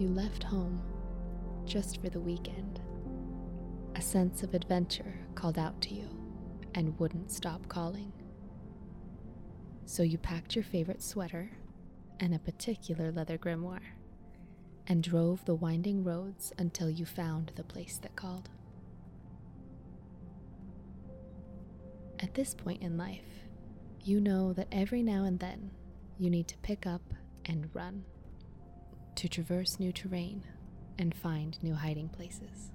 you left home just for the weekend. A sense of adventure called out to you and wouldn't stop calling. So you packed your favorite sweater and a particular leather grimoire and drove the winding roads until you found the place that called. At this point in life, you know that every now and then you need to pick up and run to traverse new terrain and find new hiding places.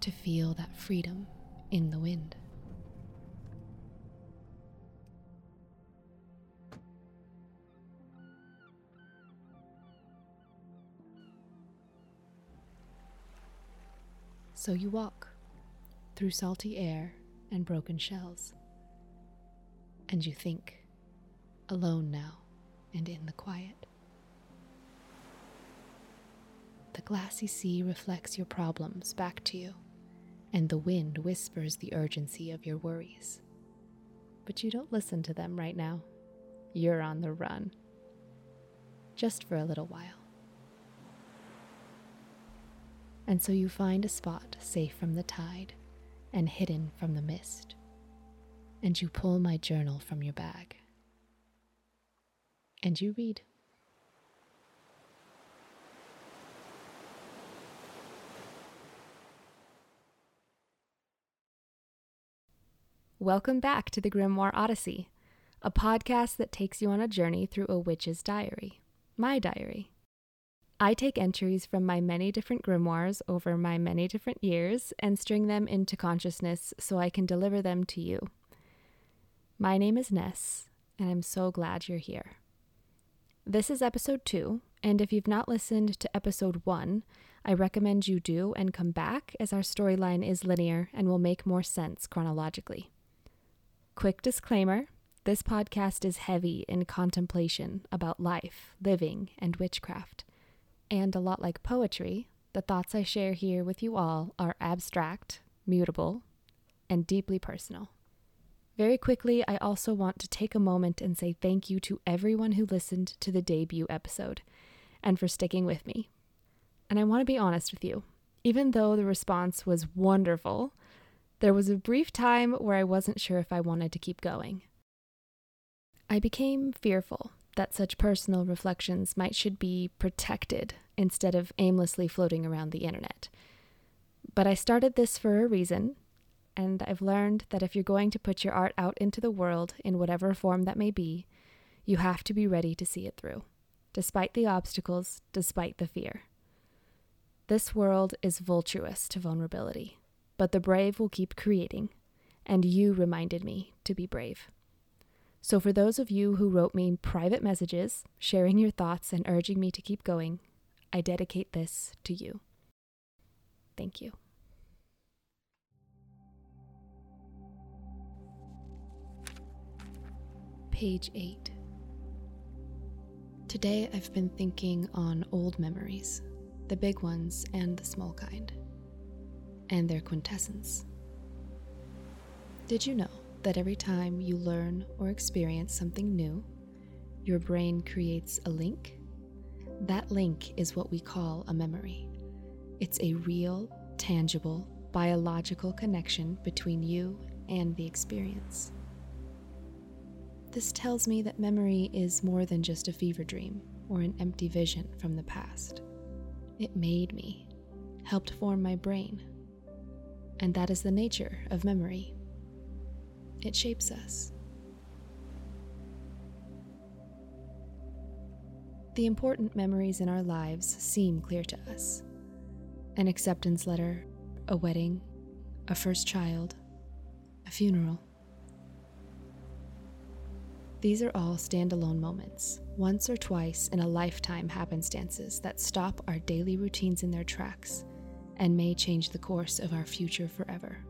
To feel that freedom in the wind. So you walk through salty air and broken shells. And you think, alone now and in the quiet. The glassy sea reflects your problems back to you, and the wind whispers the urgency of your worries. But you don't listen to them right now. You're on the run. Just for a little while. And so you find a spot safe from the tide and hidden from the mist. And you pull my journal from your bag. And you read. Welcome back to the Grimoire Odyssey, a podcast that takes you on a journey through a witch's diary, my diary. I take entries from my many different grimoires over my many different years and string them into consciousness so I can deliver them to you. My name is Ness, and I'm so glad you're here. This is episode two, and if you've not listened to episode one, I recommend you do and come back as our storyline is linear and will make more sense chronologically. Quick disclaimer this podcast is heavy in contemplation about life, living, and witchcraft. And a lot like poetry, the thoughts I share here with you all are abstract, mutable, and deeply personal. Very quickly, I also want to take a moment and say thank you to everyone who listened to the debut episode and for sticking with me. And I want to be honest with you. Even though the response was wonderful, there was a brief time where I wasn't sure if I wanted to keep going. I became fearful that such personal reflections might should be protected instead of aimlessly floating around the internet. But I started this for a reason, and I've learned that if you're going to put your art out into the world in whatever form that may be, you have to be ready to see it through, despite the obstacles, despite the fear. This world is vulturous to vulnerability, but the brave will keep creating, and you reminded me to be brave. So, for those of you who wrote me private messages, sharing your thoughts and urging me to keep going, I dedicate this to you. Thank you. Page 8. Today I've been thinking on old memories, the big ones and the small kind, and their quintessence. Did you know that every time you learn or experience something new, your brain creates a link. That link is what we call a memory. It's a real, tangible, biological connection between you and the experience. This tells me that memory is more than just a fever dream or an empty vision from the past. It made me, helped form my brain. And that is the nature of memory it shapes us. The important memories in our lives seem clear to us an acceptance letter, a wedding, a first child, a funeral. These are all standalone moments, once or twice in a lifetime happenstances that stop our daily routines in their tracks and may change the course of our future forever.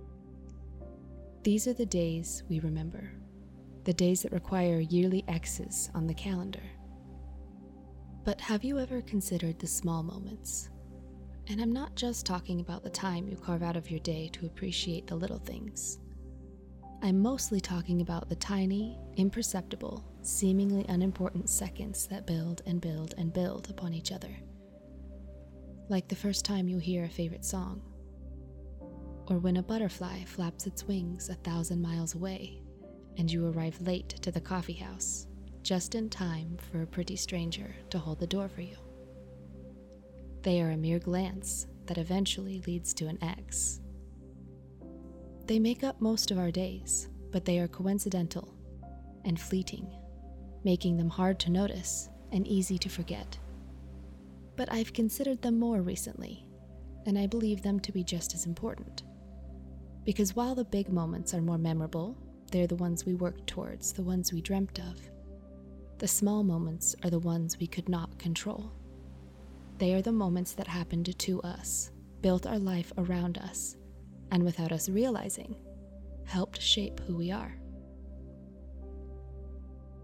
These are the days we remember, the days that require yearly X's on the calendar. But have you ever considered the small moments? And I'm not just talking about the time you carve out of your day to appreciate the little things. I'm mostly talking about the tiny, imperceptible, seemingly unimportant seconds that build and build and build upon each other. Like the first time you hear a favorite song, or when a butterfly flaps its wings a thousand miles away and you arrive late to the coffee house, just in time for a pretty stranger to hold the door for you. They are a mere glance that eventually leads to an X. They make up most of our days, but they are coincidental and fleeting, making them hard to notice and easy to forget. But I've considered them more recently, and I believe them to be just as important. Because while the big moments are more memorable, they're the ones we worked towards, the ones we dreamt of. The small moments are the ones we could not control. They are the moments that happened to us, built our life around us, and without us realizing, helped shape who we are.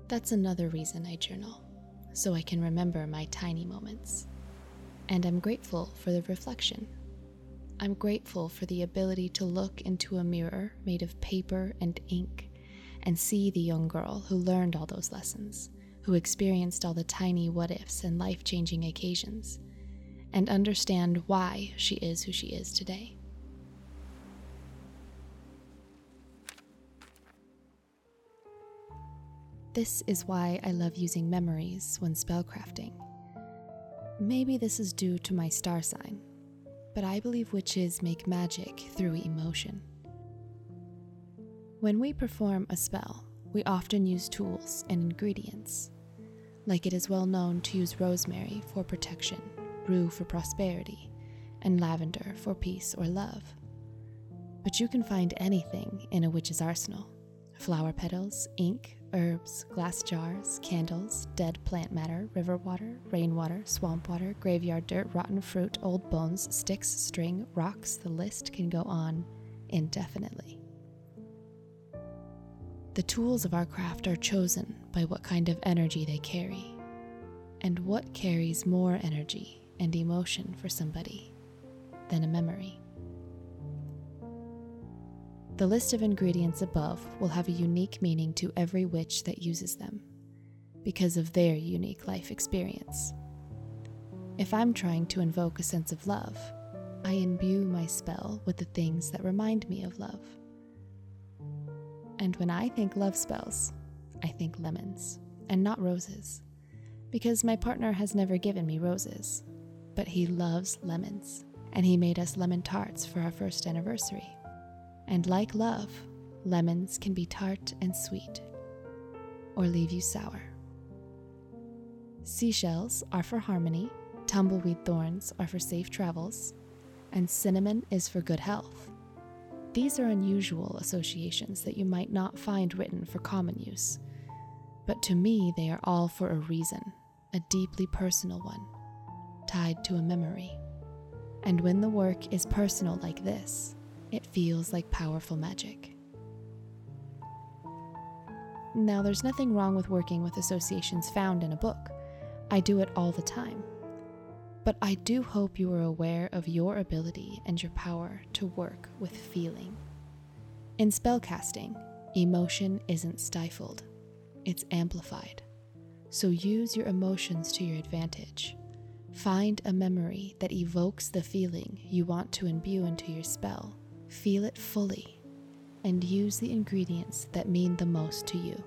That's another reason I journal, so I can remember my tiny moments. And I'm grateful for the reflection. I'm grateful for the ability to look into a mirror made of paper and ink and see the young girl who learned all those lessons, who experienced all the tiny what ifs and life changing occasions, and understand why she is who she is today. This is why I love using memories when spellcrafting. Maybe this is due to my star sign, but I believe witches make magic through emotion. When we perform a spell, we often use tools and ingredients. Like it is well known to use rosemary for protection, rue for prosperity, and lavender for peace or love. But you can find anything in a witch's arsenal flower petals, ink, herbs, glass jars, candles, dead plant matter, river water, rainwater, swamp water, graveyard dirt, rotten fruit, old bones, sticks, string, rocks, the list can go on indefinitely. The tools of our craft are chosen by what kind of energy they carry, and what carries more energy and emotion for somebody than a memory. The list of ingredients above will have a unique meaning to every witch that uses them, because of their unique life experience. If I'm trying to invoke a sense of love, I imbue my spell with the things that remind me of love. And when I think love spells, I think lemons, and not roses, because my partner has never given me roses, but he loves lemons, and he made us lemon tarts for our first anniversary. And like love, lemons can be tart and sweet, or leave you sour. Seashells are for harmony, tumbleweed thorns are for safe travels, and cinnamon is for good health. These are unusual associations that you might not find written for common use, but to me they are all for a reason, a deeply personal one, tied to a memory. And when the work is personal like this, it feels like powerful magic. Now, there's nothing wrong with working with associations found in a book. I do it all the time. But I do hope you are aware of your ability and your power to work with feeling. In spellcasting, emotion isn't stifled, it's amplified. So use your emotions to your advantage. Find a memory that evokes the feeling you want to imbue into your spell Feel it fully and use the ingredients that mean the most to you.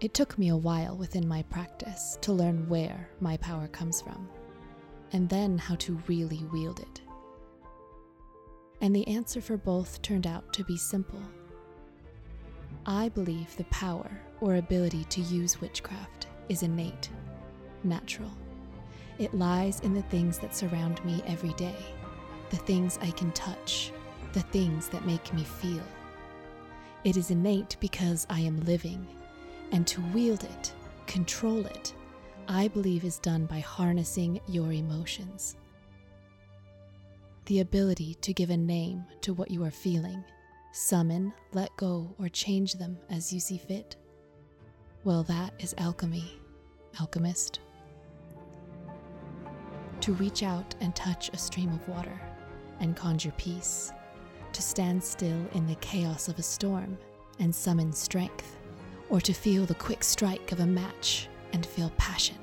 It took me a while within my practice to learn where my power comes from, and then how to really wield it. And the answer for both turned out to be simple I believe the power or ability to use witchcraft is innate, natural. It lies in the things that surround me every day, the things I can touch, the things that make me feel. It is innate because I am living, and to wield it, control it, I believe is done by harnessing your emotions. The ability to give a name to what you are feeling Summon, let go, or change them as you see fit. Well, that is alchemy, alchemist. To reach out and touch a stream of water and conjure peace, to stand still in the chaos of a storm and summon strength, or to feel the quick strike of a match and feel passion.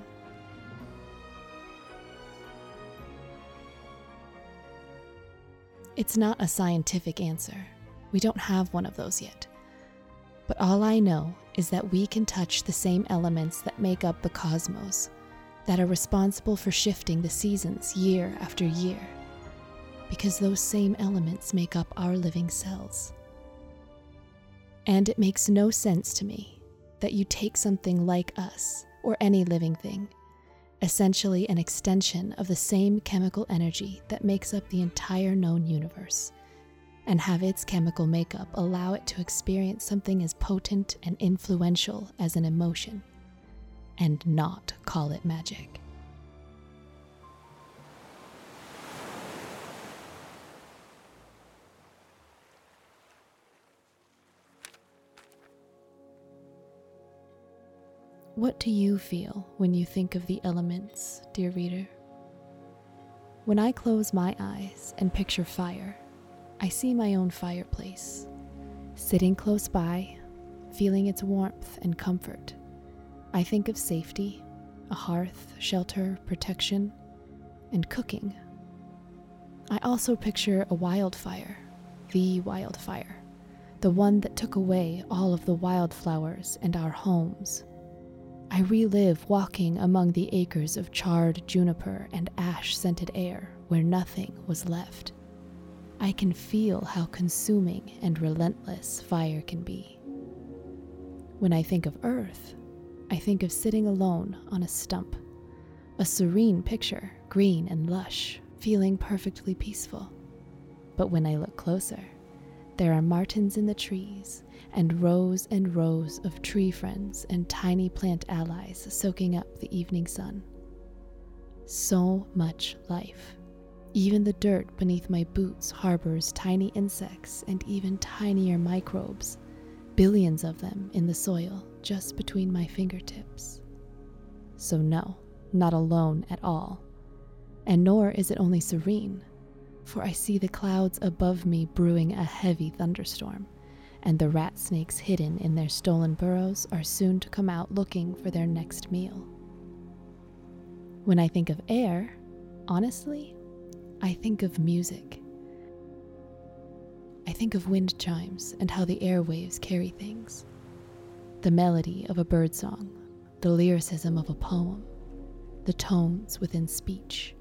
It's not a scientific answer. We don't have one of those yet. But all I know is that we can touch the same elements that make up the cosmos, that are responsible for shifting the seasons year after year, because those same elements make up our living cells. And it makes no sense to me that you take something like us, or any living thing, essentially an extension of the same chemical energy that makes up the entire known universe, and have its chemical makeup allow it to experience something as potent and influential as an emotion, and not call it magic. What do you feel when you think of the elements, dear reader? When I close my eyes and picture fire, I see my own fireplace, sitting close by, feeling its warmth and comfort. I think of safety, a hearth, shelter, protection, and cooking. I also picture a wildfire, the wildfire, the one that took away all of the wildflowers and our homes I relive walking among the acres of charred juniper and ash scented air where nothing was left. I can feel how consuming and relentless fire can be. When I think of Earth, I think of sitting alone on a stump, a serene picture, green and lush, feeling perfectly peaceful. But when I look closer, there are martens in the trees, and rows and rows of tree friends and tiny plant allies soaking up the evening sun. So much life. Even the dirt beneath my boots harbors tiny insects and even tinier microbes, billions of them in the soil just between my fingertips. So, no, not alone at all. And nor is it only serene for I see the clouds above me brewing a heavy thunderstorm, and the rat snakes hidden in their stolen burrows are soon to come out looking for their next meal. When I think of air, honestly, I think of music. I think of wind chimes and how the airwaves carry things. The melody of a birdsong, the lyricism of a poem, the tones within speech.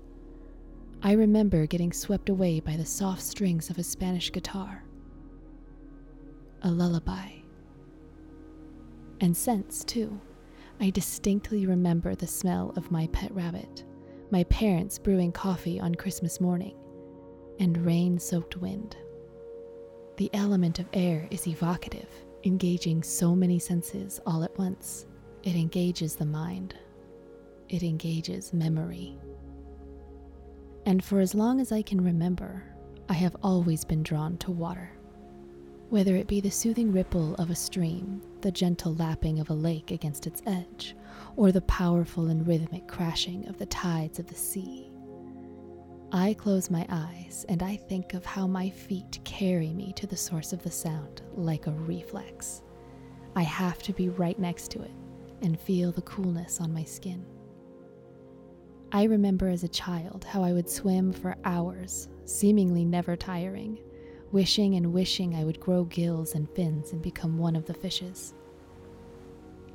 I remember getting swept away by the soft strings of a Spanish guitar. A lullaby. And scents, too. I distinctly remember the smell of my pet rabbit, my parents brewing coffee on Christmas morning, and rain soaked wind. The element of air is evocative, engaging so many senses all at once. It engages the mind, it engages memory. And for as long as I can remember, I have always been drawn to water. Whether it be the soothing ripple of a stream, the gentle lapping of a lake against its edge, or the powerful and rhythmic crashing of the tides of the sea. I close my eyes and I think of how my feet carry me to the source of the sound like a reflex. I have to be right next to it and feel the coolness on my skin. I remember as a child how I would swim for hours, seemingly never tiring, wishing and wishing I would grow gills and fins and become one of the fishes.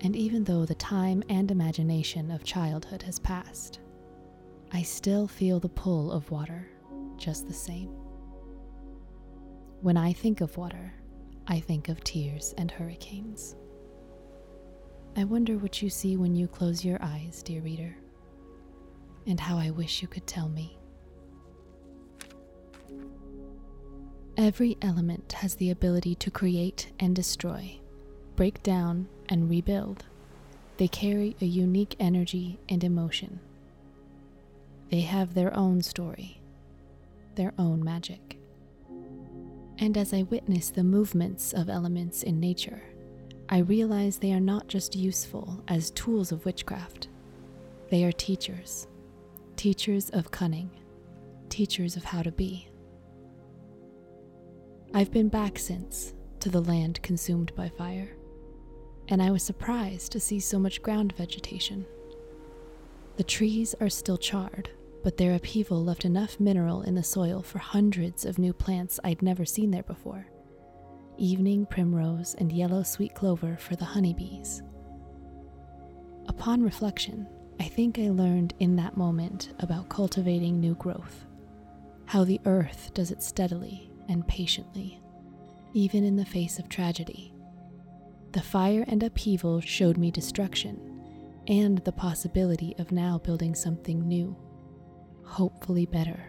And even though the time and imagination of childhood has passed, I still feel the pull of water just the same. When I think of water, I think of tears and hurricanes. I wonder what you see when you close your eyes, dear reader and how I wish you could tell me. Every element has the ability to create and destroy, break down and rebuild. They carry a unique energy and emotion. They have their own story, their own magic. And as I witness the movements of elements in nature, I realize they are not just useful as tools of witchcraft, they are teachers, teachers of cunning, teachers of how to be. I've been back since to the land consumed by fire, and I was surprised to see so much ground vegetation. The trees are still charred, but their upheaval left enough mineral in the soil for hundreds of new plants I'd never seen there before evening primrose and yellow sweet clover for the honeybees. Upon reflection, I think I learned in that moment about cultivating new growth, how the earth does it steadily and patiently, even in the face of tragedy. The fire and upheaval showed me destruction and the possibility of now building something new, hopefully better.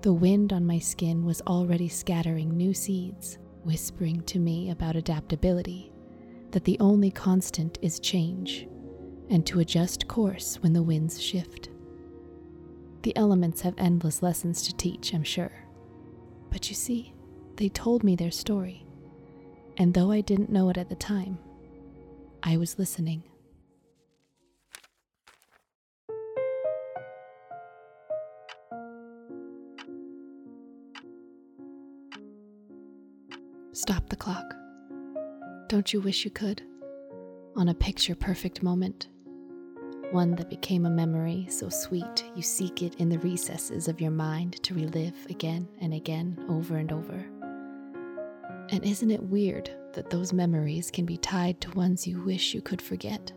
The wind on my skin was already scattering new seeds, whispering to me about adaptability, that the only constant is change, and to adjust course when the winds shift. The elements have endless lessons to teach, I'm sure. But you see, they told me their story, and though I didn't know it at the time, I was listening. Stop the clock. Don't you wish you could? On a picture perfect moment. One that became a memory so sweet you seek it in the recesses of your mind to relive again and again, over and over. And isn't it weird that those memories can be tied to ones you wish you could forget?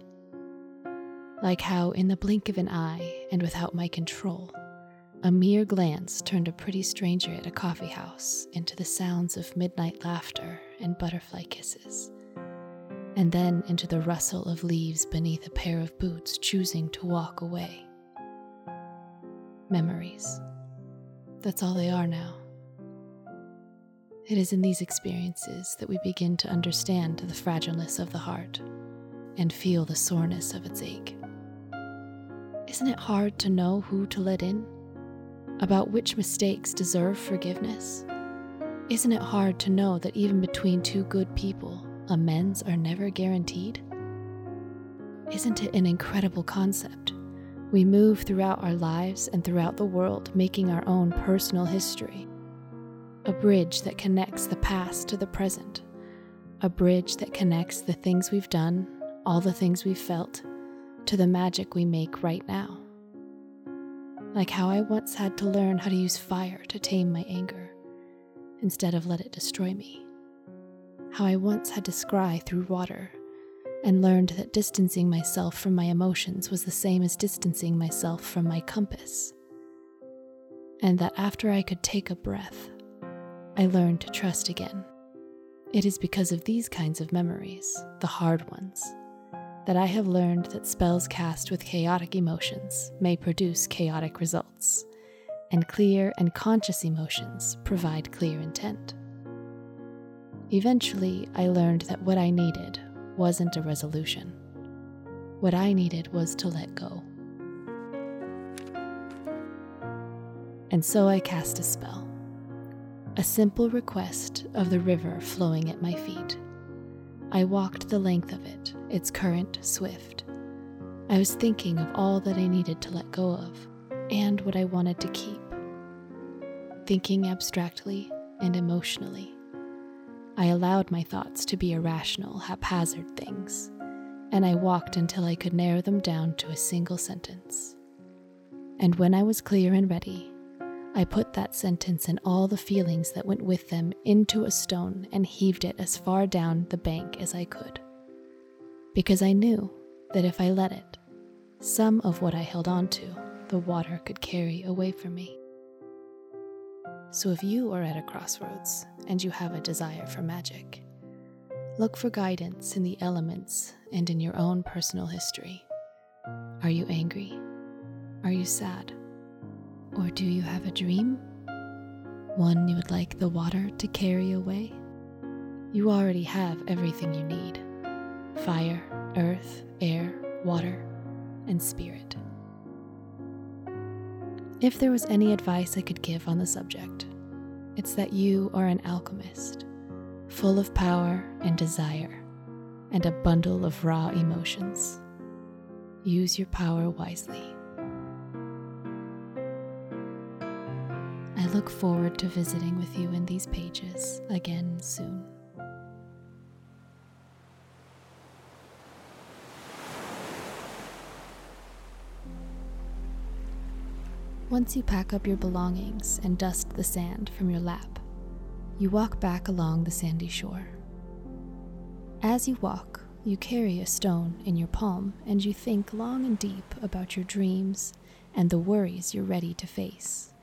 Like how, in the blink of an eye and without my control, a mere glance turned a pretty stranger at a coffee house into the sounds of midnight laughter and butterfly kisses, and then into the rustle of leaves beneath a pair of boots choosing to walk away. Memories. That's all they are now. It is in these experiences that we begin to understand the fragileness of the heart and feel the soreness of its ache. Isn't it hard to know who to let in? about which mistakes deserve forgiveness? Isn't it hard to know that even between two good people, amends are never guaranteed? Isn't it an incredible concept? We move throughout our lives and throughout the world, making our own personal history. A bridge that connects the past to the present. A bridge that connects the things we've done, all the things we've felt, to the magic we make right now like how I once had to learn how to use fire to tame my anger instead of let it destroy me. How I once had to scry through water and learned that distancing myself from my emotions was the same as distancing myself from my compass. And that after I could take a breath, I learned to trust again. It is because of these kinds of memories, the hard ones, that I have learned that spells cast with chaotic emotions may produce chaotic results, and clear and conscious emotions provide clear intent. Eventually, I learned that what I needed wasn't a resolution. What I needed was to let go. And so I cast a spell, a simple request of the river flowing at my feet. I walked the length of it, its current swift. I was thinking of all that I needed to let go of and what I wanted to keep. Thinking abstractly and emotionally, I allowed my thoughts to be irrational, haphazard things, and I walked until I could narrow them down to a single sentence. And when I was clear and ready, I put that sentence and all the feelings that went with them into a stone and heaved it as far down the bank as I could. Because I knew that if I let it, some of what I held on to, the water could carry away from me. So if you are at a crossroads and you have a desire for magic, look for guidance in the elements and in your own personal history. Are you angry? Are you sad? Or do you have a dream? One you would like the water to carry away? You already have everything you need fire, earth, air, water, and spirit. If there was any advice I could give on the subject, it's that you are an alchemist, full of power and desire, and a bundle of raw emotions. Use your power wisely. I look forward to visiting with you in these pages again soon. Once you pack up your belongings and dust the sand from your lap, you walk back along the sandy shore. As you walk, you carry a stone in your palm and you think long and deep about your dreams and the worries you're ready to face.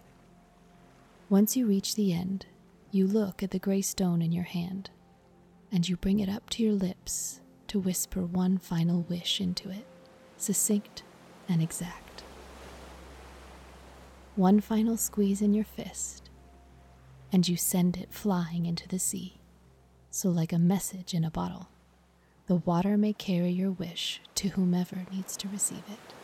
Once you reach the end, you look at the gray stone in your hand and you bring it up to your lips to whisper one final wish into it, succinct and exact one final squeeze in your fist, and you send it flying into the sea. So, like a message in a bottle, the water may carry your wish to whomever needs to receive it.